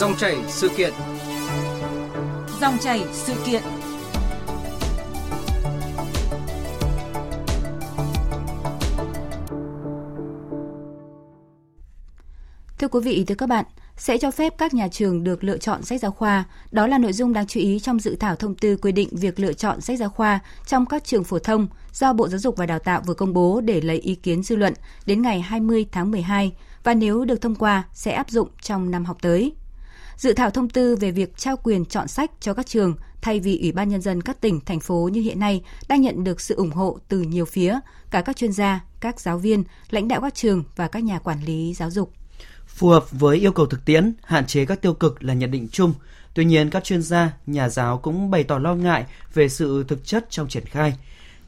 Dòng chảy sự kiện. Dòng chảy sự kiện. Thưa quý vị, thưa các bạn, sẽ cho phép các nhà trường được lựa chọn sách giáo khoa. Đó là nội dung đáng chú ý trong dự thảo thông tư quy định việc lựa chọn sách giáo khoa trong các trường phổ thông do Bộ Giáo dục và Đào tạo vừa công bố để lấy ý kiến dư luận đến ngày 20 tháng 12 và nếu được thông qua sẽ áp dụng trong năm học tới. Dự thảo thông tư về việc trao quyền chọn sách cho các trường thay vì Ủy ban Nhân dân các tỉnh, thành phố như hiện nay đang nhận được sự ủng hộ từ nhiều phía, cả các chuyên gia, các giáo viên, lãnh đạo các trường và các nhà quản lý giáo dục. Phù hợp với yêu cầu thực tiễn, hạn chế các tiêu cực là nhận định chung. Tuy nhiên, các chuyên gia, nhà giáo cũng bày tỏ lo ngại về sự thực chất trong triển khai.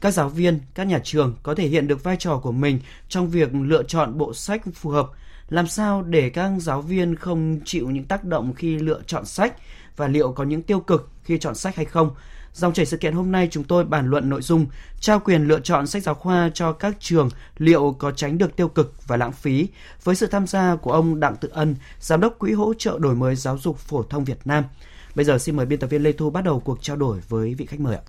Các giáo viên, các nhà trường có thể hiện được vai trò của mình trong việc lựa chọn bộ sách phù hợp, làm sao để các giáo viên không chịu những tác động khi lựa chọn sách và liệu có những tiêu cực khi chọn sách hay không Dòng chảy sự kiện hôm nay chúng tôi bàn luận nội dung trao quyền lựa chọn sách giáo khoa cho các trường liệu có tránh được tiêu cực và lãng phí với sự tham gia của ông Đặng Tự Ân, Giám đốc Quỹ hỗ trợ đổi mới giáo dục phổ thông Việt Nam. Bây giờ xin mời biên tập viên Lê Thu bắt đầu cuộc trao đổi với vị khách mời ạ.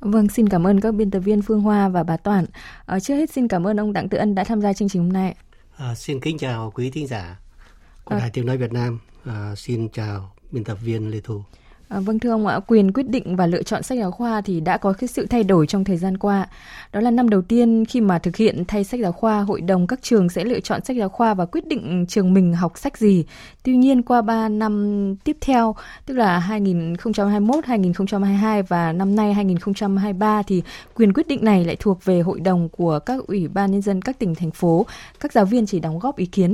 Vâng, xin cảm ơn các biên tập viên Phương Hoa và bà Toàn. À, trước hết xin cảm ơn ông Đặng Tự Ân đã tham gia chương trình hôm nay. À, xin kính chào quý thính giả của Đài Tiếng Nói Việt Nam. À, xin chào biên tập viên Lê Thu. À, vâng thưa ông ạ, quyền quyết định và lựa chọn sách giáo khoa thì đã có cái sự thay đổi trong thời gian qua. Đó là năm đầu tiên khi mà thực hiện thay sách giáo khoa, hội đồng các trường sẽ lựa chọn sách giáo khoa và quyết định trường mình học sách gì. Tuy nhiên qua 3 năm tiếp theo, tức là 2021, 2022 và năm nay 2023 thì quyền quyết định này lại thuộc về hội đồng của các ủy ban nhân dân các tỉnh thành phố, các giáo viên chỉ đóng góp ý kiến.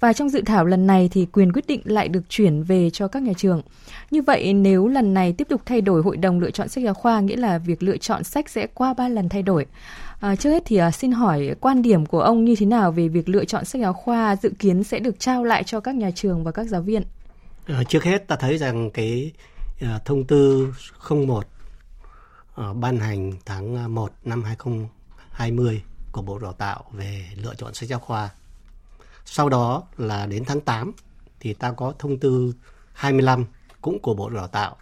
Và trong dự thảo lần này thì quyền quyết định lại được chuyển về cho các nhà trường. Như vậy nếu lần này tiếp tục thay đổi hội đồng lựa chọn sách giáo khoa nghĩa là việc lựa chọn sách sẽ qua ba lần thay đổi. À, trước hết thì à, xin hỏi quan điểm của ông như thế nào về việc lựa chọn sách giáo khoa dự kiến sẽ được trao lại cho các nhà trường và các giáo viên? À, trước hết ta thấy rằng cái à, thông tư 01 à, ban hành tháng à, 1 năm 2020 của Bộ Đào tạo về lựa chọn sách giáo khoa sau đó là đến tháng 8 thì ta có thông tư 25 cũng của Bộ Đào tạo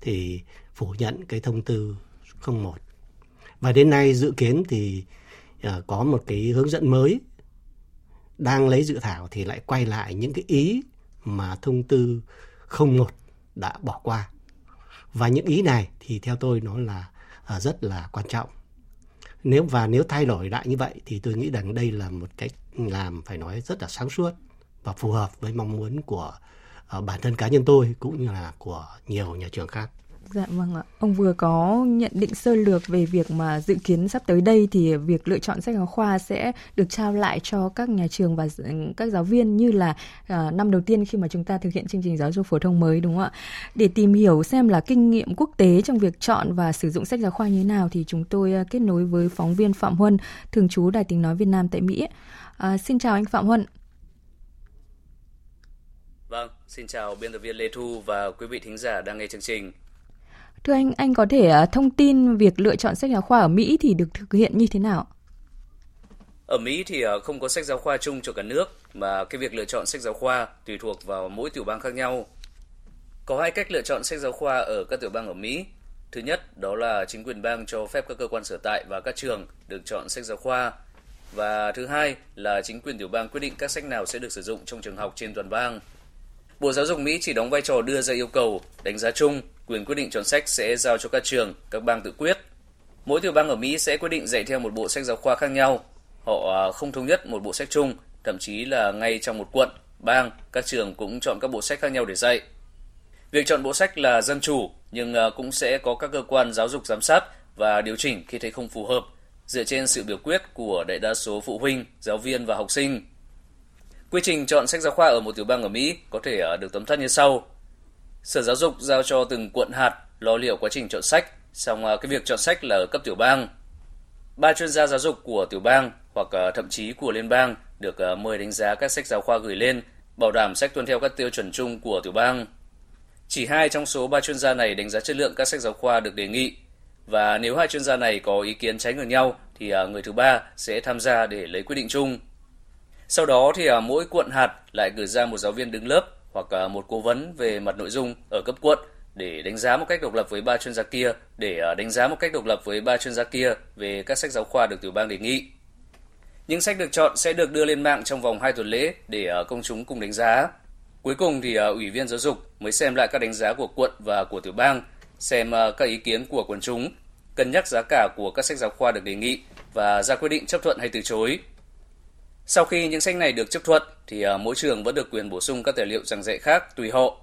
thì phủ nhận cái thông tư 01. Và đến nay dự kiến thì ờ, có một cái hướng dẫn mới đang lấy dự thảo thì lại quay lại những cái ý mà thông tư 01 đã bỏ qua. Và những ý này thì theo tôi nó là ờ, rất là quan trọng. Nếu, và nếu thay đổi lại như vậy thì tôi nghĩ rằng đây là một cái làm phải nói rất là sáng suốt và phù hợp với mong muốn của ờ, bản thân cá nhân tôi cũng như là của nhiều nhà trường khác. Dạ vâng ạ. Ông vừa có nhận định sơ lược về việc mà dự kiến sắp tới đây thì việc lựa chọn sách giáo khoa sẽ được trao lại cho các nhà trường và các giáo viên như là à, năm đầu tiên khi mà chúng ta thực hiện chương trình giáo dục phổ thông mới đúng không ạ? Để tìm hiểu xem là kinh nghiệm quốc tế trong việc chọn và sử dụng sách giáo khoa như thế nào thì chúng tôi à, kết nối với phóng viên Phạm Huân, thường trú Đài Tiếng Nói Việt Nam tại Mỹ. À, xin chào anh Phạm Huân. Vâng, xin chào biên tập viên Lê Thu và quý vị thính giả đang nghe chương trình. Thưa anh, anh có thể à, thông tin việc lựa chọn sách giáo khoa ở Mỹ thì được thực hiện như thế nào? Ở Mỹ thì à, không có sách giáo khoa chung cho cả nước mà cái việc lựa chọn sách giáo khoa tùy thuộc vào mỗi tiểu bang khác nhau. Có hai cách lựa chọn sách giáo khoa ở các tiểu bang ở Mỹ. Thứ nhất, đó là chính quyền bang cho phép các cơ quan sở tại và các trường được chọn sách giáo khoa và thứ hai là chính quyền tiểu bang quyết định các sách nào sẽ được sử dụng trong trường học trên toàn bang. Bộ Giáo dục Mỹ chỉ đóng vai trò đưa ra yêu cầu, đánh giá chung, quyền quyết định chọn sách sẽ giao cho các trường, các bang tự quyết. Mỗi tiểu bang ở Mỹ sẽ quyết định dạy theo một bộ sách giáo khoa khác nhau. Họ à, không thống nhất một bộ sách chung, thậm chí là ngay trong một quận, bang, các trường cũng chọn các bộ sách khác nhau để dạy. Việc chọn bộ sách là dân chủ, nhưng à, cũng sẽ có các cơ quan giáo dục giám sát và điều chỉnh khi thấy không phù hợp dựa trên sự biểu quyết của đại đa số phụ huynh, giáo viên và học sinh. Quy trình chọn sách giáo khoa ở một tiểu bang ở Mỹ có thể à, được tóm tắt như sau. Sở Giáo dục giao cho từng quận hạt lo liệu quá trình chọn sách, xong à, cái việc chọn sách là ở cấp tiểu bang. Ba chuyên gia giáo dục của tiểu bang hoặc à, thậm chí của liên bang được mời đánh giá các sách giáo khoa gửi lên, bảo đảm sách tuân theo các tiêu chuẩn chung của tiểu bang. Chỉ hai trong số ba chuyên gia này đánh giá chất lượng các sách giáo khoa được đề nghị và nếu hai chuyên gia này có ý kiến trái ngược nhau thì người thứ ba sẽ tham gia để lấy quyết định chung. Sau đó thì à, mỗi quận hạt lại gửi ra một giáo viên đứng lớp hoặc à, một cố vấn về mặt nội dung ở cấp quận để đánh giá một cách độc lập với ba chuyên gia kia để à, đánh giá một cách độc lập với ba chuyên gia kia về các sách giáo khoa được tiểu bang đề nghị. Những sách được chọn sẽ được đưa lên mạng trong vòng 2 tuần lễ để công chúng cùng đánh giá. Cuối cùng thì Ủy viên giáo dục mới xem lại các đánh giá của quận và của tiểu bang, xem các ý kiến của quần chúng, cân nhắc giá cả của các sách giáo khoa được đề nghị và ra quyết định chấp thuận hay từ chối. Sau khi những sách này được chấp thuận thì ờ, mỗi trường vẫn được quyền bổ sung các tài liệu giảng dạy khác tùy hộ.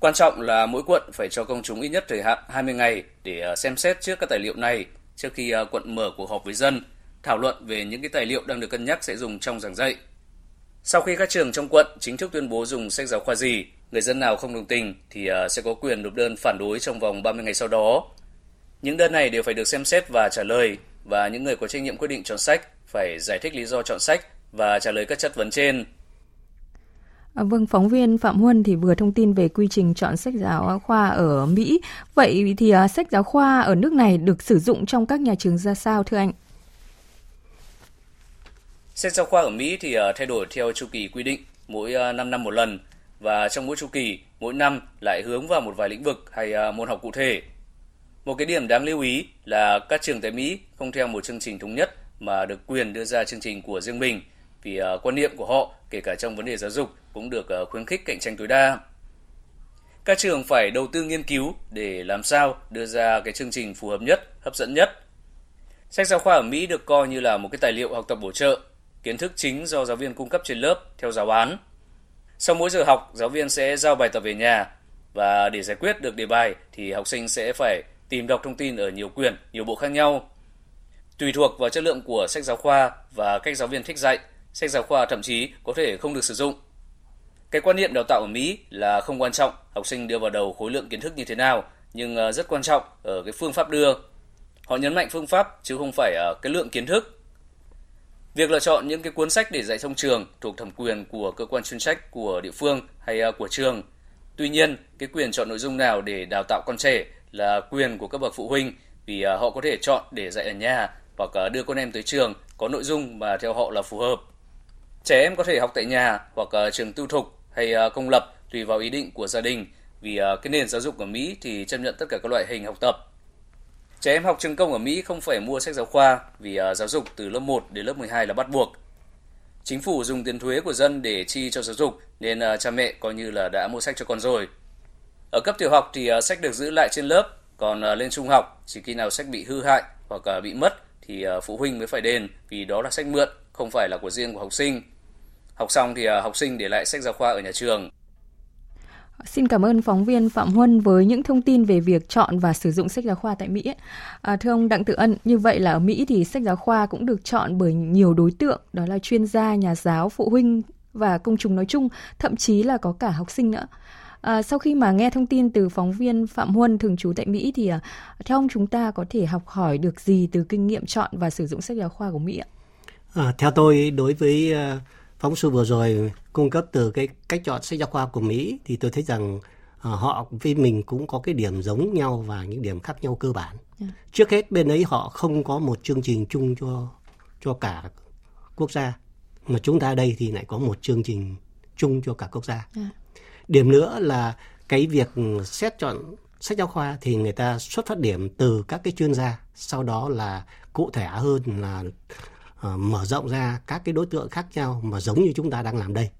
Quan trọng là mỗi quận phải cho công chúng ít nhất thời hạn 20 ngày để ờ, xem xét trước các tài liệu này trước khi ờ, quận mở cuộc họp với dân, thảo luận về những cái tài liệu đang được cân nhắc sẽ dùng trong giảng dạy. Sau khi các trường trong quận chính thức tuyên bố dùng sách giáo khoa gì, người dân nào không đồng tình thì sẽ có quyền nộp đơn phản đối trong vòng 30 ngày sau đó. Những đơn này đều phải được xem xét và trả lời và những người có trách nhiệm quyết định chọn sách phải giải thích lý do chọn sách và trả lời các chất vấn trên. À, vâng, phóng viên Phạm Huân thì vừa thông tin về quy trình chọn sách giáo khoa ở Mỹ. Vậy thì uh, sách giáo khoa ở nước này được sử dụng trong các nhà trường ra sao thưa anh? Sách giáo khoa ở Mỹ thì uh, thay đổi theo chu kỳ quy định mỗi uh, 5 năm một lần và trong mỗi chu kỳ mỗi năm lại hướng vào một vài lĩnh vực hay môn học cụ thể. Một cái điểm đáng lưu ý là các trường tại Mỹ không theo một chương trình thống nhất mà được quyền đưa ra chương trình của riêng mình vì uh, quan niệm của họ kể cả trong vấn đề giáo dục cũng được uh, khuyến khích cạnh tranh tối đa. Các trường phải đầu tư nghiên cứu để làm sao đưa ra cái chương trình phù hợp nhất, hấp dẫn nhất. Sách giáo khoa ở Mỹ được coi như là một cái tài liệu học tập bổ trợ, kiến thức chính do giáo viên cung cấp trên lớp theo giáo án. Sau mỗi giờ học, giáo viên sẽ giao bài tập về nhà và để giải quyết được đề bài thì học sinh sẽ phải tìm đọc thông tin ở nhiều quyển, nhiều bộ khác nhau. Tùy thuộc vào chất lượng của sách giáo khoa và cách giáo viên thích dạy sách giáo khoa thậm chí có thể không được sử dụng. Cái quan niệm đào tạo ở Mỹ là không quan trọng học sinh đưa vào đầu khối lượng kiến thức như thế nào, nhưng ờ, rất quan trọng ở cái phương pháp đưa. Họ nhấn mạnh phương pháp chứ không phải ở cái lượng kiến thức. Việc lựa chọn những cái cuốn sách để dạy trong trường thuộc thẩm quyền của cơ quan chuyên trách của địa phương hay ờ, của trường. Tuy nhiên, cái quyền chọn nội dung nào để đào tạo con trẻ là quyền của các bậc phụ huynh vì à, họ có thể chọn để dạy ở nhà hoặc à, đưa con em tới trường có nội dung mà theo họ là phù hợp. Trẻ em có thể học tại nhà hoặc à, trường tư thục hay công lập tùy vào ý định của gia đình vì cái nền giáo dục ở Mỹ thì chấp nhận tất cả các loại hình học tập. Trẻ em học trường công ở Mỹ không phải mua sách giáo khoa vì giáo dục từ lớp 1 đến lớp 12 là bắt buộc. Chính phủ dùng tiền thuế của dân để chi cho giáo dục nên cha mẹ coi như là đã mua sách cho con rồi. Ở cấp tiểu học thì ờ, sách được giữ lại trên lớp, còn ờ, lên trung học chỉ khi nào sách bị hư hại hoặc ờ, bị mất thì phụ huynh mới phải đền vì đó là sách mượn, không phải là của riêng của học sinh. Học xong thì học sinh để lại sách giáo khoa ở nhà trường. Xin cảm ơn phóng viên Phạm Huân với những thông tin về việc chọn và sử dụng sách giáo khoa tại Mỹ. À, thưa ông Đặng Tự Ân, như vậy là ở Mỹ thì sách giáo khoa cũng được chọn bởi nhiều đối tượng, đó là chuyên gia, nhà giáo, phụ huynh và công chúng nói chung, thậm chí là có cả học sinh nữa. À, sau khi mà nghe thông tin từ phóng viên Phạm Huân thường trú tại Mỹ thì à, theo ông chúng ta có thể học hỏi được gì từ kinh nghiệm chọn và sử dụng sách giáo khoa của Mỹ ạ? À, theo tôi đối với uh phóng sự vừa rồi cung cấp từ cái cách chọn sách giáo khoa của Mỹ thì tôi thấy rằng uh, họ với mình cũng có cái điểm giống nhau và những điểm khác nhau cơ bản. Yeah. Dạ. Trước hết bên ấy họ không có một chương trình chung cho cho cả quốc gia mà chúng ta đây thì lại có một chương trình chung cho cả quốc gia. Yeah. Điểm nữa là cái việc xét chọn sách giáo khoa thì người ta xuất phát điểm từ các cái chuyên gia, sau đó là cụ thể hơn là uh, mở rộng ra các cái đối tượng khác nhau mà giống như chúng ta đang làm đây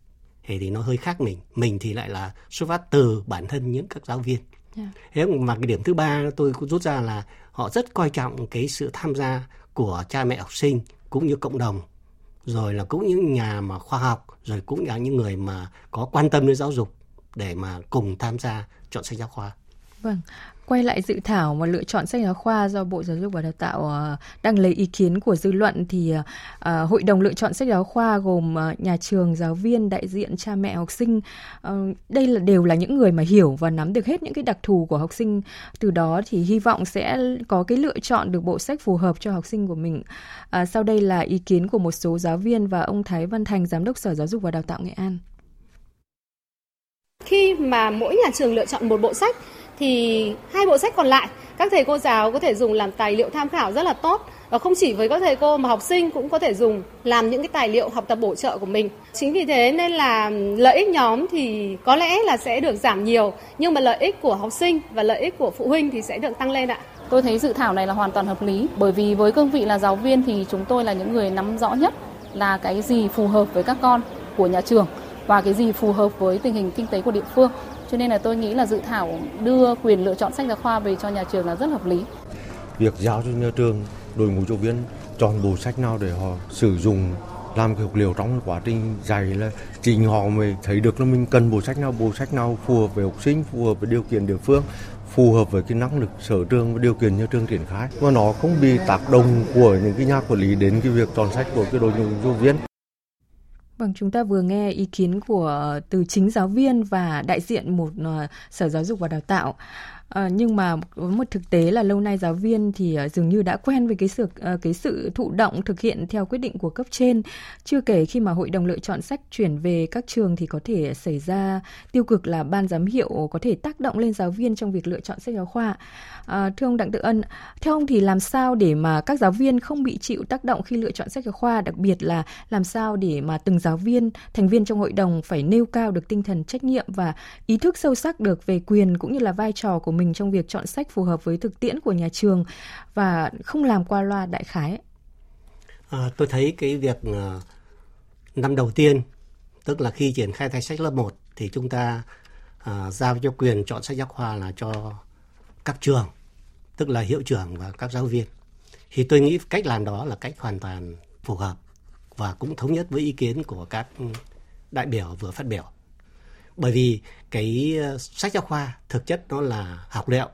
thì thì nó hơi khác mình mình thì lại là xuất phát từ bản thân những các giáo viên yeah. Dạ. thế mà cái điểm thứ ba tôi cũng rút ra là họ rất coi trọng cái sự tham gia của cha mẹ học sinh cũng như cộng đồng rồi là cũng những nhà mà khoa học rồi cũng là những người mà có quan tâm đến giáo dục để mà cùng tham gia chọn sách giáo khoa. Vâng, quay lại dự thảo mà lựa chọn sách giáo khoa do Bộ Giáo dục và Đào tạo ờ, đang lấy ý kiến của dư luận thì ờ, ờ, hội đồng lựa chọn sách giáo khoa gồm nhà trường, giáo viên, đại diện cha mẹ học sinh. Đây là đều là những người mà hiểu và nắm được hết những cái đặc thù của học sinh. Từ đó thì hy vọng sẽ có cái lựa chọn được bộ sách phù hợp cho học sinh của mình. Sau đây là ý kiến của một số giáo viên và ông Thái Văn Thành, giám đốc Sở Giáo dục và Đào tạo Nghệ An. Khi mà mỗi nhà trường lựa chọn một bộ sách, thì hai bộ sách còn lại, các thầy cô giáo có thể dùng làm tài liệu tham khảo rất là tốt và không chỉ với các thầy cô mà học sinh cũng có thể dùng làm những cái tài liệu học tập bổ trợ của mình. Chính vì thế nên là lợi ích nhóm thì có lẽ là sẽ được giảm nhiều, nhưng mà lợi ích của học sinh và lợi ích của phụ huynh thì sẽ được tăng lên ạ. Tôi thấy dự thảo này là hoàn toàn hợp lý, bởi vì với cương vị là giáo viên thì chúng tôi là những người nắm rõ nhất là cái gì phù hợp với các con của nhà trường và cái gì phù hợp với tình hình kinh tế của địa phương. Cho nên là tôi nghĩ là dự thảo đưa quyền lựa chọn sách giáo khoa về cho nhà trường là rất hợp lý. Việc giao cho nhà trường, đội ngũ giáo viên chọn bộ sách nào để họ sử dụng, làm cái học liệu trong quá trình dạy là chính họ mới thấy được là mình cần bộ sách nào, bộ sách nào phù hợp với học sinh, phù hợp với điều kiện địa phương, phù hợp với cái năng lực sở trường và điều kiện nhà trường triển khai và nó không bị tác động của những cái nhà quản lý đến cái việc chọn sách của cái đội ngũ giáo viên Vâng, chúng ta vừa nghe ý kiến của ờ, từ chính giáo viên và đại diện một uh, sở giáo dục và đào tạo. À, nhưng mà có một thực tế là lâu nay giáo viên thì uh, dường như đã quen với cái sự uh, cái sự thụ động thực hiện theo quyết định của cấp trên. Chưa kể khi mà hội đồng lựa chọn sách chuyển về các trường thì có thể xảy ra tiêu cực là ban giám hiệu có thể tác động lên giáo viên trong việc lựa chọn sách giáo khoa. À, thưa ông Đặng Tự Ân, theo ông thì làm sao để mà các giáo viên không bị chịu tác động khi lựa chọn sách giáo khoa, đặc biệt là làm sao để mà từng giáo viên, thành viên trong hội đồng phải nêu cao được tinh thần trách nhiệm và ý thức sâu sắc được về quyền cũng như là vai trò của mình trong việc chọn sách phù hợp với thực tiễn của nhà trường và không làm qua loa đại khái. À, tôi thấy cái việc ờ, năm đầu tiên, tức là khi triển khai thay sách lớp 1 thì chúng ta uh, giao cho quyền chọn sách giáo khoa là cho các trường, tức là hiệu trưởng và các giáo viên. Thì tôi nghĩ cách làm đó là cách hoàn toàn phù hợp và cũng thống nhất với ý kiến của các đại biểu vừa phát biểu. Bởi vì cái ờ, sách giáo khoa thực chất nó là học liệu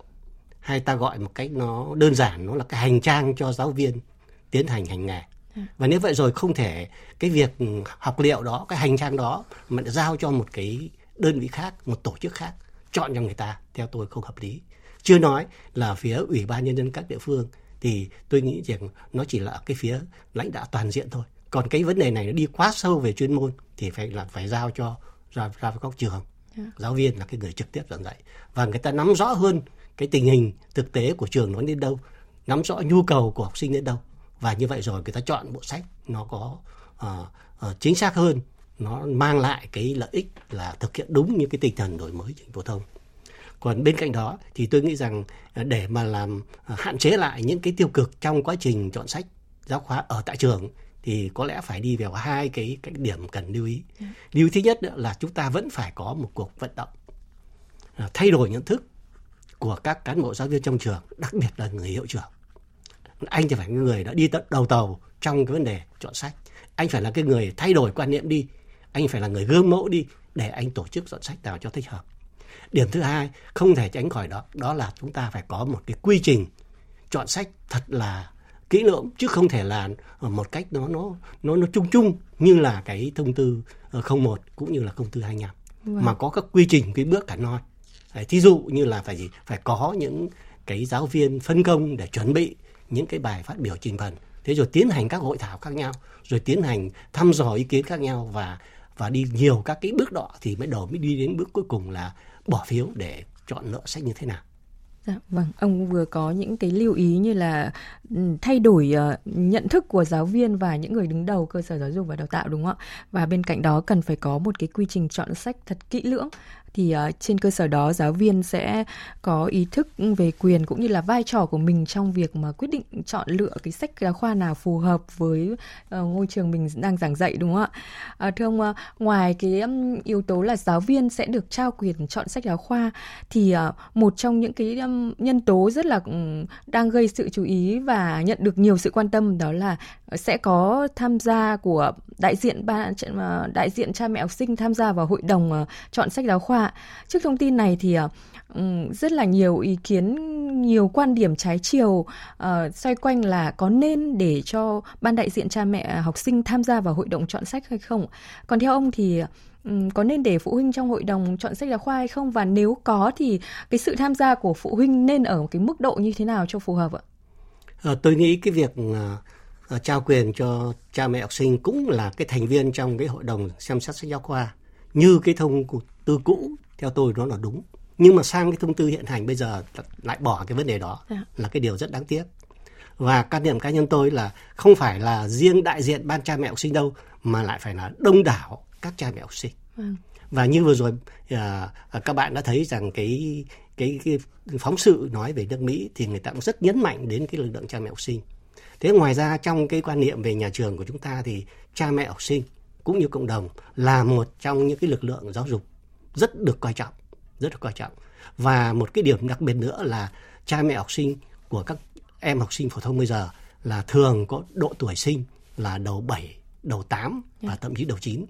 hay ta gọi một cách nó đơn giản nó là cái hành trang cho giáo viên tiến hành hành nghề. Và nếu vậy rồi không thể cái việc học liệu đó, cái hành trang đó mà giao cho một cái đơn vị khác, một tổ chức khác chọn cho người ta theo tôi không hợp lý. Chưa nói là phía Ủy ban Nhân dân các địa phương thì tôi nghĩ rằng nó chỉ là cái phía lãnh đạo toàn diện thôi. Còn cái vấn đề này nó đi quá sâu về chuyên môn thì phải là phải giao cho ra ra với các trường. Yeah. Dạ. Giáo viên là cái người trực tiếp giảng dạy và người ta nắm rõ hơn cái tình hình thực tế của trường nó đến đâu, nắm rõ nhu cầu của học sinh đến đâu và như vậy rồi người ta chọn bộ sách nó có uh, uh, chính xác hơn nó mang lại cái lợi ích là thực hiện đúng như cái tinh thần đổi mới trình phổ thông còn bên cạnh đó thì tôi nghĩ rằng à, để mà làm hạn chế lại những cái tiêu cực trong quá trình chọn sách giáo khóa ở tại trường thì có lẽ phải đi vào hai cái cái điểm cần lưu ý. Ừ. Lưu ý thứ nhất là chúng ta vẫn phải có một cuộc vận động à, thay đổi nhận thức của các cán bộ giáo viên trong trường, đặc biệt là người hiệu trưởng. Anh thì phải là người đã đi tận đầu tàu trong cái vấn đề chọn sách. Anh phải là cái người thay đổi quan niệm đi. Anh phải là người gương mẫu đi để anh tổ chức chọn sách nào cho thích hợp điểm thứ hai không thể tránh khỏi đó đó là chúng ta phải có một cái quy trình chọn sách thật là kỹ lưỡng chứ không thể là một cách nó nó nó nó chung chung như là cái thông tư 01 cũng như là thông tư 25 vâng. mà có các quy trình cái bước cả non thí dụ như là phải gì phải có những cái giáo viên phân công để chuẩn bị những cái bài phát biểu trình phần thế rồi tiến hành các hội thảo khác nhau rồi tiến hành thăm dò ý kiến khác nhau và và đi nhiều các cái bước đó thì mới đầu mới đi đến bước cuối cùng là bỏ phiếu để chọn lựa sách như thế nào. Dạ, vâng, ông vừa có những cái lưu ý như là ừ, thay đổi uh, nhận thức của giáo viên và những người đứng đầu cơ sở giáo dục và đào tạo đúng không ạ? Và bên cạnh đó cần phải có một cái quy trình chọn sách thật kỹ lưỡng thì uh, trên cơ sở đó giáo viên sẽ có ý thức về quyền cũng như là vai trò của mình trong việc mà quyết định chọn lựa cái sách giáo khoa nào phù hợp với uh, ngôi trường mình đang giảng dạy đúng không ạ? Uh, thưa ông, uh, ngoài cái um, yếu tố là giáo viên sẽ được trao quyền chọn sách giáo khoa thì uh, một trong những cái um, nhân tố rất là um, đang gây sự chú ý và nhận được nhiều sự quan tâm đó là sẽ có tham gia của đại diện ba đại diện cha mẹ học sinh tham gia vào hội đồng uh, chọn sách giáo khoa Trước thông tin này thì ờ, rất là nhiều ý kiến, nhiều quan điểm trái chiều uh, xoay quanh là có nên để cho ban đại diện cha mẹ ờ, học sinh tham gia vào hội đồng chọn sách hay không. Còn theo ông thì um, có nên để phụ huynh trong hội đồng chọn sách giáo khoa hay không và nếu có thì cái sự tham gia của phụ huynh nên ở cái mức độ như thế nào cho phù hợp ạ? À, tôi nghĩ cái việc uh, trao quyền cho cha mẹ học sinh cũng là cái thành viên trong cái hội đồng xem xét sách giáo khoa như cái thông tư cũ theo tôi nó là đúng nhưng mà sang cái thông tư hiện hành bây giờ lại bỏ cái vấn đề đó à. là cái điều rất đáng tiếc và quan điểm cá nhân tôi là không phải là riêng đại diện ban cha mẹ học sinh đâu mà lại phải là đông đảo các cha mẹ học sinh à. và như vừa rồi à, à, các bạn đã thấy rằng cái, cái cái phóng sự nói về nước Mỹ thì người ta cũng rất nhấn mạnh đến cái lực lượng cha mẹ học sinh thế ngoài ra trong cái quan niệm về nhà trường của chúng ta thì cha mẹ học sinh cũng như cộng đồng là một trong những cái lực lượng giáo dục rất được coi trọng rất được coi trọng và một cái điểm đặc biệt nữa là cha mẹ học sinh của các em học sinh phổ thông bây giờ là thường có độ tuổi sinh là đầu 7, đầu 8 và dạ. thậm chí đầu 9.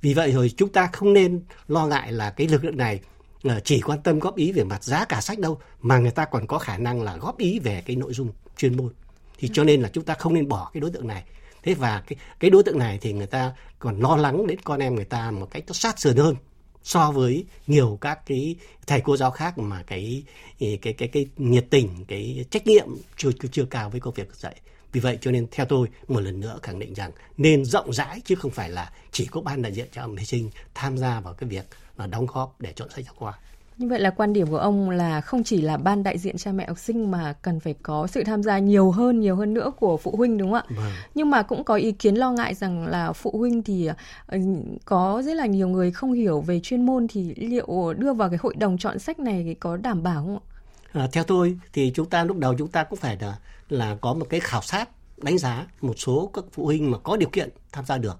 Vì vậy rồi chúng ta không nên lo ngại là cái lực lượng này ờ, chỉ quan tâm góp ý về mặt giá cả sách đâu mà người ta còn có khả năng là góp ý về cái nội dung chuyên môn. Thì cho nên là chúng ta không nên bỏ cái đối tượng này. Thế và cái cái đối tượng này thì người ta còn lo lắng đến con em người ta một cách sát sườn hơn so với nhiều các cái thầy cô giáo khác mà cái cái cái cái, cái nhiệt tình cái trách nhiệm chưa chưa cao với công việc dạy vì vậy cho nên theo tôi một lần nữa khẳng định rằng nên rộng rãi chứ không phải là chỉ có ban đại diện cho học sinh tham gia vào cái việc là đóng góp để chọn sách giáo khoa. Như vậy là quan điểm của ông là không chỉ là ban đại diện cha mẹ học sinh mà cần phải có sự tham gia nhiều hơn, nhiều hơn nữa của phụ huynh đúng không ạ? Vâng. Nhưng mà cũng có ý kiến lo ngại rằng là phụ huynh thì ờ, có rất là nhiều người không hiểu về chuyên môn thì liệu đưa vào cái hội đồng chọn sách này có đảm bảo không ạ? À, theo tôi thì chúng ta lúc đầu chúng ta cũng phải là là có một cái khảo sát đánh giá một số các phụ huynh mà có điều kiện tham gia được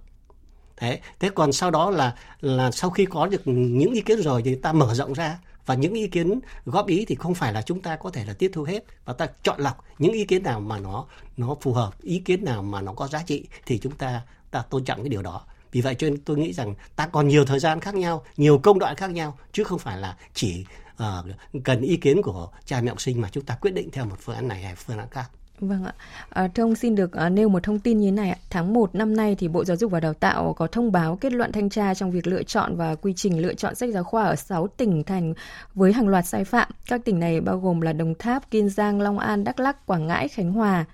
thế thế còn sau đó là là sau khi có được những ý kiến rồi thì ta mở rộng ra. Và những ý kiến góp ý thì không phải là chúng ta có thể là tiếp thu hết. Và ta chọn lọc những ý kiến nào mà nó nó phù hợp ý kiến nào mà nó có giá trị thì chúng ta ta tôn trọng cái điều đó. Vì vậy cho nên tôi nghĩ rằng ta còn nhiều thời gian khác nhau nhiều công đoạn khác nhau chứ không phải là chỉ uh, cần ý kiến của cha mẹ học sinh mà chúng ta quyết định theo một phương án này hay phương án khác. Vâng ạ. À, thưa ông xin được à, nêu một thông tin như thế này ạ. Tháng 1 năm nay thì Bộ Giáo dục và Đào tạo có thông báo kết luận thanh tra trong việc lựa chọn và quy trình lựa chọn sách giáo khoa ở 6 tỉnh thành với hàng loạt sai phạm. Các tỉnh này bao gồm là Đồng Tháp, Kiên Giang, Long An, Đắk Lắk, Quảng Ngãi, Khánh Hòa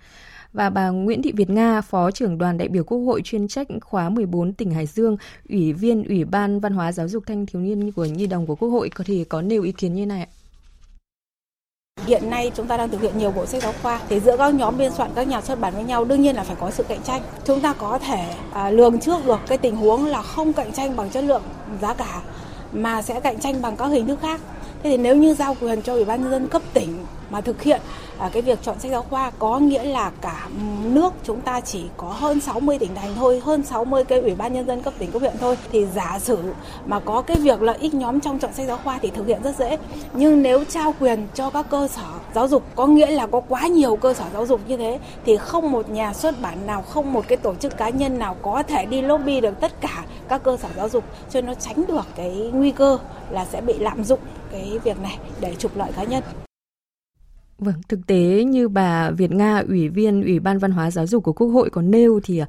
và bà Nguyễn Thị Việt Nga, Phó trưởng đoàn đại biểu Quốc hội chuyên trách khóa 14 tỉnh Hải Dương, Ủy viên Ủy ban Văn hóa Giáo dục Thanh thiếu niên của Nhi đồng của Quốc hội có thể có nêu ý kiến như này ạ. Hiện nay chúng ta đang thực hiện nhiều bộ sách giáo khoa thì giữa các nhóm biên soạn các nhà xuất bản với nhau đương nhiên là phải có sự cạnh tranh. Chúng ta có thể à, lường trước được cái tình huống là không cạnh tranh bằng chất lượng giá cả mà sẽ cạnh tranh bằng các hình thức khác. Thế thì nếu như giao quyền cho Ủy ban nhân dân cấp tỉnh mà thực hiện à, cái việc chọn sách giáo khoa có nghĩa là cả nước chúng ta chỉ có hơn 60 tỉnh thành thôi, hơn 60 cái ủy ban nhân dân cấp tỉnh cấp huyện thôi thì giả sử mà có cái việc lợi ích nhóm trong chọn sách giáo khoa thì thực hiện rất dễ. Nhưng nếu trao quyền cho các cơ sở giáo dục có nghĩa là có quá nhiều cơ sở giáo dục như thế thì không một nhà xuất bản nào, không một cái tổ chức cá nhân nào có thể đi lobby được tất cả các cơ sở giáo dục cho nó tránh được cái nguy cơ là sẽ bị lạm dụng cái việc này để trục lợi cá nhân. Vâng, thực tế như bà Việt Nga, Ủy viên Ủy ban Văn hóa Giáo dục của Quốc hội có nêu thì uh,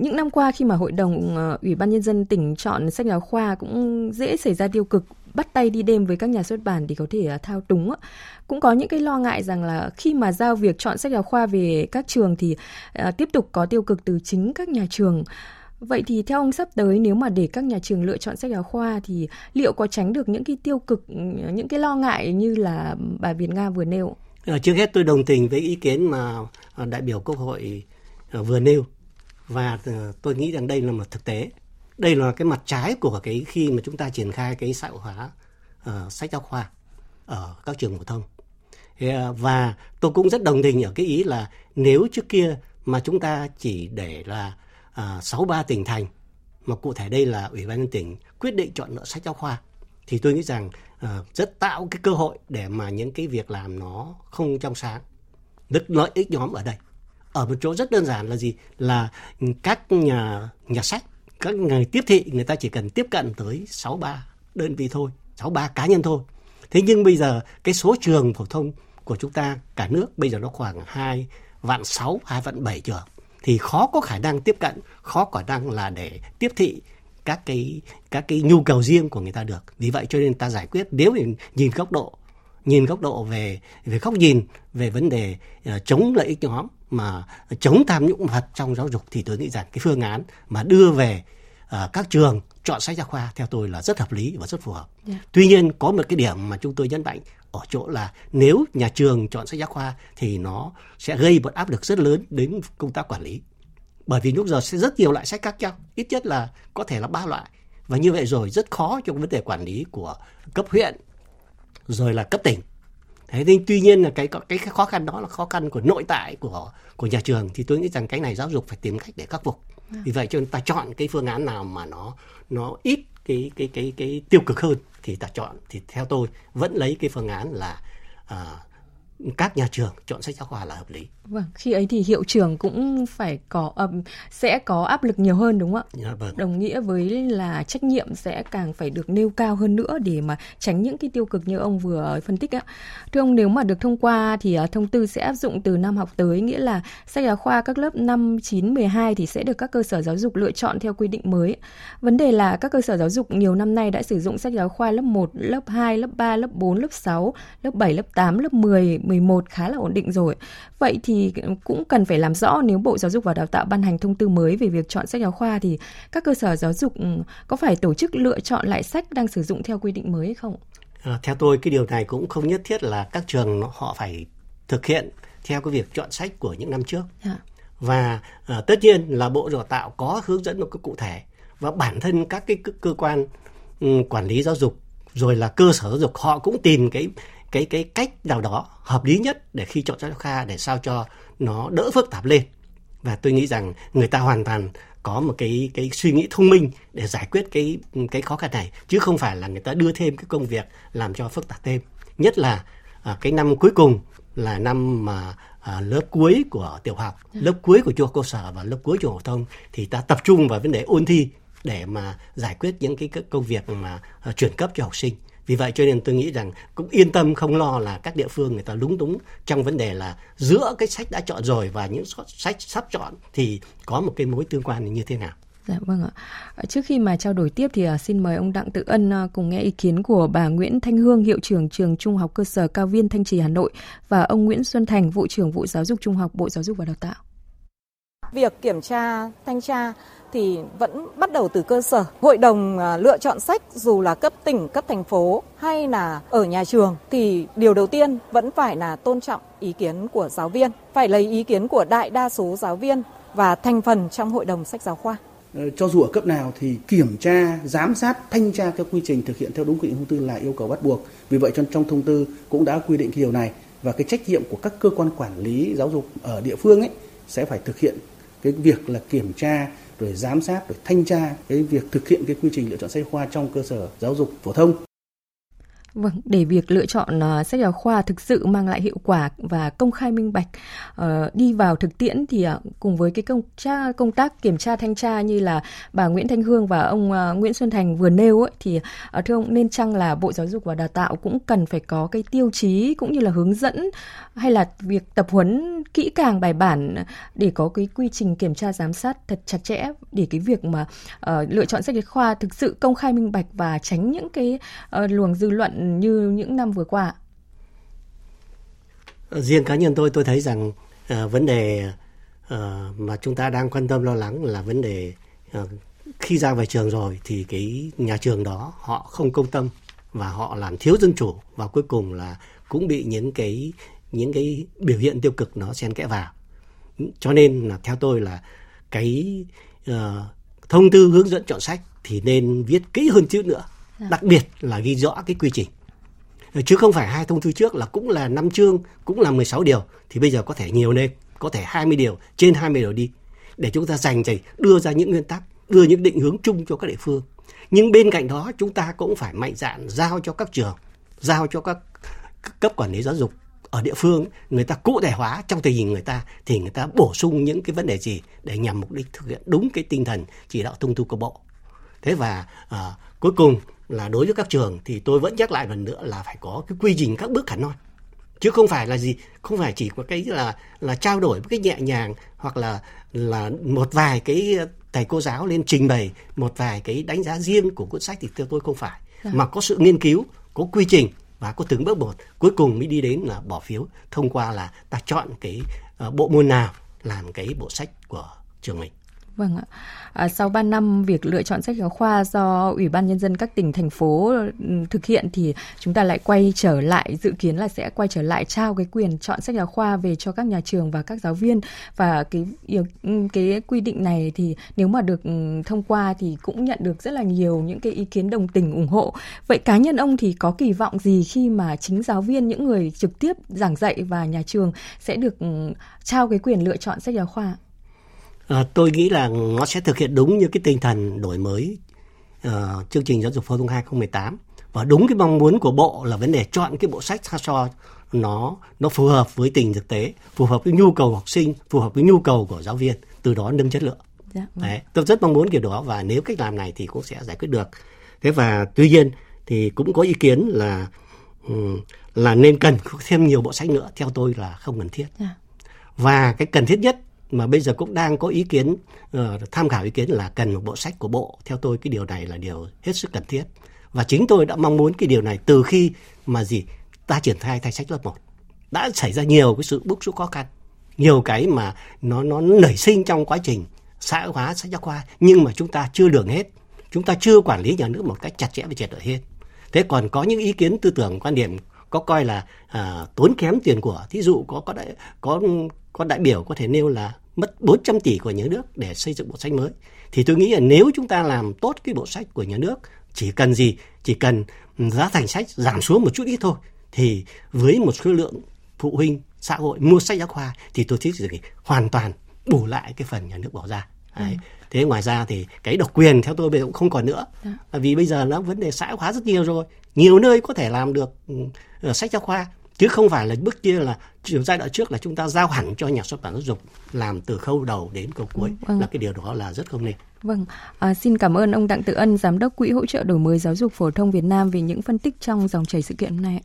những năm qua khi mà Hội đồng uh, Ủy ban Nhân dân tỉnh chọn sách giáo khoa cũng dễ xảy ra tiêu cực bắt tay đi đêm với các nhà xuất bản thì có thể uh, thao túng. Cũng có những cái lo ngại rằng là khi mà giao việc chọn sách giáo khoa về các trường thì uh, tiếp tục có tiêu cực từ chính các nhà trường. Vậy thì theo ông sắp tới nếu mà để các nhà trường lựa chọn sách giáo khoa thì liệu có tránh được những cái tiêu cực, ừ, những cái lo ngại như là bà Việt Nga vừa nêu? Ờ, trước hết tôi đồng tình với ý kiến mà ờ, đại biểu Quốc hội ờ, vừa nêu và tôi nghĩ rằng đây là một thực tế. Đây là cái mặt trái của cái khi mà chúng ta triển khai cái xã hội hóa uh, sách giáo khoa ở các trường phổ thông. Và tôi cũng rất đồng tình ở cái ý là nếu trước kia mà chúng ta chỉ để là sáu uh, ba tỉnh thành mà cụ thể đây là ủy ban nhân tỉnh quyết định chọn lựa sách giáo khoa thì tôi nghĩ rằng Ờ, rất tạo cái cơ hội để mà những cái việc làm nó không trong sáng. Rất lợi ích nhóm ở đây. Ở một chỗ rất đơn giản là gì? Là các nhà nhà sách, các người tiếp thị người ta chỉ cần tiếp cận tới sáu ba đơn vị thôi, sáu ba cá nhân thôi. Thế nhưng bây giờ cái số trường phổ thông của chúng ta, cả nước bây giờ nó khoảng hai vạn sáu, hai vạn bảy trường thì khó có khả năng tiếp cận, khó có khả năng là để tiếp thị các cái các cái nhu cầu riêng của người ta được vì vậy cho nên ta giải quyết nếu mình nhìn góc độ nhìn góc độ về về góc nhìn về vấn đề uh, chống lợi ích nhóm mà chống tham nhũng vật trong giáo dục thì tôi nghĩ rằng cái phương án mà đưa về uh, uh, các trường chọn sách giáo khoa theo tôi là rất hợp lý và rất phù hợp. Yeah. Dạ. Tuy nhiên có một cái điểm mà chúng tôi nhấn mạnh ở chỗ là nếu nhà trường chọn sách giáo khoa thì nó sẽ gây một áp lực rất lớn đến công tác quản lý. Bởi vì lúc giờ sẽ rất nhiều loại sách khác nhau, ít nhất là có thể là ba loại. Và như vậy rồi rất khó trong vấn đề quản lý của cấp huyện rồi là cấp tỉnh. Thế nhưng tuy nhiên là cái cái khó khăn đó là khó khăn của nội tại của của nhà trường thì tôi nghĩ rằng cái này giáo dục phải tìm cách để khắc phục. Vì vậy cho nên ta chọn cái phương án nào mà nó nó ít cái cái cái cái tiêu cực hơn thì ta chọn thì theo tôi vẫn lấy cái phương án là à, các nhà trường chọn sách giáo khoa là hợp lý. Vâng, khi ấy thì hiệu trưởng cũng phải có um, sẽ có áp lực nhiều hơn đúng không ạ? Dạ, vâng. Đồng nghĩa với là trách nhiệm sẽ càng phải được nêu cao hơn nữa để mà tránh những cái tiêu cực như ông vừa phân tích ạ. Thưa ông nếu mà được thông qua thì uh, thông tư sẽ áp dụng từ năm học tới nghĩa là sách giáo khoa các lớp 5, 9, 12 thì sẽ được các cơ sở giáo dục lựa chọn theo quy định mới. Vấn đề là các cơ sở giáo dục nhiều năm nay đã sử dụng sách giáo khoa lớp 1, lớp 2, lớp 3, lớp 4, lớp 6, lớp 7, lớp 8, lớp 10, 11 khá là ổn định rồi. Vậy thì cũng cần phải làm rõ nếu Bộ Giáo dục và Đào tạo ban hành thông tư mới về việc chọn sách giáo khoa thì các cơ sở giáo dục ừ, có phải tổ chức lựa chọn lại sách đang sử dụng theo quy định mới hay không? À, theo tôi cái điều này cũng không nhất thiết là các trường họ phải thực hiện theo cái việc chọn sách của những năm trước. À. Và à, tất nhiên là Bộ Đào tạo có hướng dẫn một cái cụ thể và bản thân các cái cơ quan um, quản lý giáo dục rồi là cơ sở giáo dục họ cũng tìm cái cái cái cách nào đó hợp lý nhất để khi chọn sách giáo khoa để sao cho nó đỡ phức tạp lên. Và tôi nghĩ rằng người ta hoàn toàn có một cái cái suy nghĩ thông minh để giải quyết cái cái khó khăn này chứ không phải là người ta đưa thêm cái công việc làm cho phức tạp thêm. Nhất là à, cái năm cuối cùng là năm mà à, lớp cuối của tiểu học lớp cuối của trung học cơ sở và lớp cuối trung học phổ thông thì ta tập trung vào vấn đề ôn thi để mà giải quyết những cái công việc mà à, chuyển cấp cho học sinh vì vậy cho nên tôi nghĩ rằng cũng yên tâm không lo là các địa phương người ta lúng túng trong vấn đề là giữa cái sách đã chọn rồi và những sách sắp chọn thì có một cái mối tương quan như thế nào. Dạ vâng ạ. Trước khi mà trao đổi tiếp thì à, xin mời ông Đặng Tự Ân à, cùng nghe ý kiến của bà Nguyễn Thanh Hương, hiệu trưởng trường Trung học cơ sở Cao Viên Thanh Trì Hà Nội và ông Nguyễn Xuân Thành, vụ trưởng vụ giáo dục trung học Bộ Giáo dục và Đào tạo. Việc kiểm tra, thanh tra thì vẫn bắt đầu từ cơ sở. Hội đồng à, lựa chọn sách dù là cấp tỉnh, cấp thành phố hay là ở nhà trường thì điều đầu tiên vẫn phải là tôn trọng ý kiến của giáo viên, phải lấy ý kiến của đại đa số giáo viên và thành phần trong hội đồng sách giáo khoa ờ, cho dù ở cấp nào thì kiểm tra, giám sát, thanh tra theo quy trình thực hiện theo đúng quy định thông tư là yêu cầu bắt buộc. Vì vậy trong trong thông tư cũng đã quy định cái điều này và cái trách nhiệm của các cơ quan quản lý giáo dục ở địa phương ấy sẽ phải thực hiện cái việc là kiểm tra rồi giám sát, rồi thanh tra cái việc thực hiện cái quy trình lựa chọn sách khoa trong cơ sở giáo dục phổ thông. Vâng, để việc lựa chọn uh, sách giáo khoa thực sự mang lại hiệu quả và công khai minh bạch uh, đi vào thực tiễn thì uh, cùng với cái công tra, công tác kiểm tra thanh tra như là bà Nguyễn Thanh Hương và ông uh, Nguyễn Xuân Thành vừa nêu ấy, thì uh, thưa ông nên chăng là Bộ Giáo dục và Đào tạo cũng cần phải có cái tiêu chí cũng như là hướng dẫn hay là việc tập huấn kỹ càng bài bản để có cái quy trình kiểm tra giám sát thật chặt chẽ để cái việc mà uh, lựa chọn sách giáo khoa thực sự công khai minh bạch và tránh những cái uh, luồng dư luận như những năm vừa qua? Riêng cá nhân tôi tôi thấy rằng uh, vấn đề uh, mà chúng ta đang quan tâm lo lắng là vấn đề uh, khi ra về trường rồi thì cái nhà trường đó họ không công tâm và họ làm thiếu dân chủ và cuối cùng là cũng bị những cái những cái biểu hiện tiêu cực nó xen kẽ vào cho nên là theo tôi là cái uh, thông tư hướng dẫn chọn sách thì nên viết kỹ hơn chút nữa dạ. đặc biệt là ghi rõ cái quy trình. Chứ không phải hai thông tư trước là cũng là năm chương cũng là 16 điều thì bây giờ có thể nhiều lên có thể 20 điều trên 20 điều đi để chúng ta dành dày đưa ra những nguyên tắc đưa những định hướng chung cho các địa phương. Nhưng bên cạnh đó chúng ta cũng phải mạnh dạn giao cho các trường giao cho các cấp quản lý giáo dục ở địa phương người ta cụ thể hóa trong tình hình người ta thì người ta bổ sung những cái vấn đề gì để nhằm mục đích thực hiện đúng cái tinh thần chỉ đạo thông tư của bộ. Thế và à, cuối cùng là đối với các trường thì tôi vẫn nhắc lại lần nữa là phải có cái quy trình các bước hẳn hoi chứ không phải là gì không phải chỉ có cái là là trao đổi cái nhẹ nhàng hoặc là là một vài cái thầy cô giáo lên trình bày một vài cái đánh giá riêng của cuốn sách thì theo tôi không phải. À. mà có sự nghiên cứu có quy trình và có từng bước một cuối cùng mới đi đến là bỏ phiếu thông qua là ta chọn cái uh, bộ môn nào làm cái bộ sách của trường mình Vâng ạ. À, sau 3 năm việc lựa chọn sách giáo khoa do Ủy ban Nhân dân các tỉnh, thành phố ừ, thực hiện thì chúng ta lại quay trở lại, dự kiến là sẽ quay trở lại trao cái quyền chọn sách giáo khoa về cho các nhà trường và các giáo viên. Và cái ừ, cái quy định này thì nếu mà được ừ, thông qua thì cũng nhận được rất là nhiều những cái ý kiến đồng tình ủng hộ. Vậy cá nhân ông thì có kỳ vọng gì khi mà chính giáo viên, những người trực tiếp giảng dạy và nhà trường sẽ được trao cái quyền lựa chọn sách giáo khoa? À, tôi nghĩ là nó sẽ thực hiện đúng như cái tinh thần đổi mới uh, chương trình giáo dục phổ thông 2018 và đúng cái mong muốn của bộ là vấn đề chọn cái bộ sách sao cho nó nó phù hợp với tình thực tế, phù hợp với nhu cầu của học sinh, phù hợp với nhu cầu của giáo viên, từ đó nâng chất lượng. Dạ, vâng. Đấy, tôi rất mong muốn kiểu đó và nếu cách làm này thì cũng sẽ giải quyết được. Thế và tuy nhiên thì cũng có ý kiến là um, là nên cần thêm nhiều bộ sách nữa theo tôi là không cần thiết. Dạ. Và cái cần thiết nhất mà bây giờ cũng đang có ý kiến uh, tham khảo ý kiến là cần một bộ sách của bộ. Theo tôi cái điều này là điều hết sức cần thiết. Và chính tôi đã mong muốn cái điều này từ khi mà gì ta triển khai thay sách lớp 1 đã xảy ra nhiều cái sự bức xúc khó khăn nhiều cái mà nó nó nảy sinh trong quá trình xã hóa sách giáo khoa nhưng mà chúng ta chưa lường hết. Chúng ta chưa quản lý nhà nước một cách chặt chẽ và triệt để hết. Thế còn có những ý kiến tư tưởng quan điểm có coi là à, tốn kém tiền của thí dụ có có đại, có có đại biểu có thể nêu là mất 400 tỷ của nhà nước để xây dựng bộ sách mới. Thì tôi nghĩ là nếu chúng ta làm tốt cái bộ sách của nhà nước, chỉ cần gì? Chỉ cần giá thành sách giảm xuống một chút ít thôi. Thì với một số lượng phụ huynh xã hội mua sách giáo khoa thì tôi thấy rằng hoàn toàn bù lại cái phần nhà nước bỏ ra. Đấy. Ừ. Thế ngoài ra thì cái độc quyền theo tôi bây giờ cũng không còn nữa. Đó. Dạ. Vì bây giờ nó vấn đề xã hóa rất nhiều rồi. Nhiều nơi có thể làm được uh, sách giáo khoa chứ không phải là bước kia là giai đoạn trước là chúng ta giao hẳn cho nhà xuất bản giáo dục làm từ khâu đầu đến câu cuối vâng. là cái điều đó là rất không nên. Vâng, à, xin cảm ơn ông Đặng Tự Ân, giám đốc Quỹ hỗ trợ đổi mới giáo dục phổ thông Việt Nam vì những phân tích trong dòng chảy sự kiện hôm nay.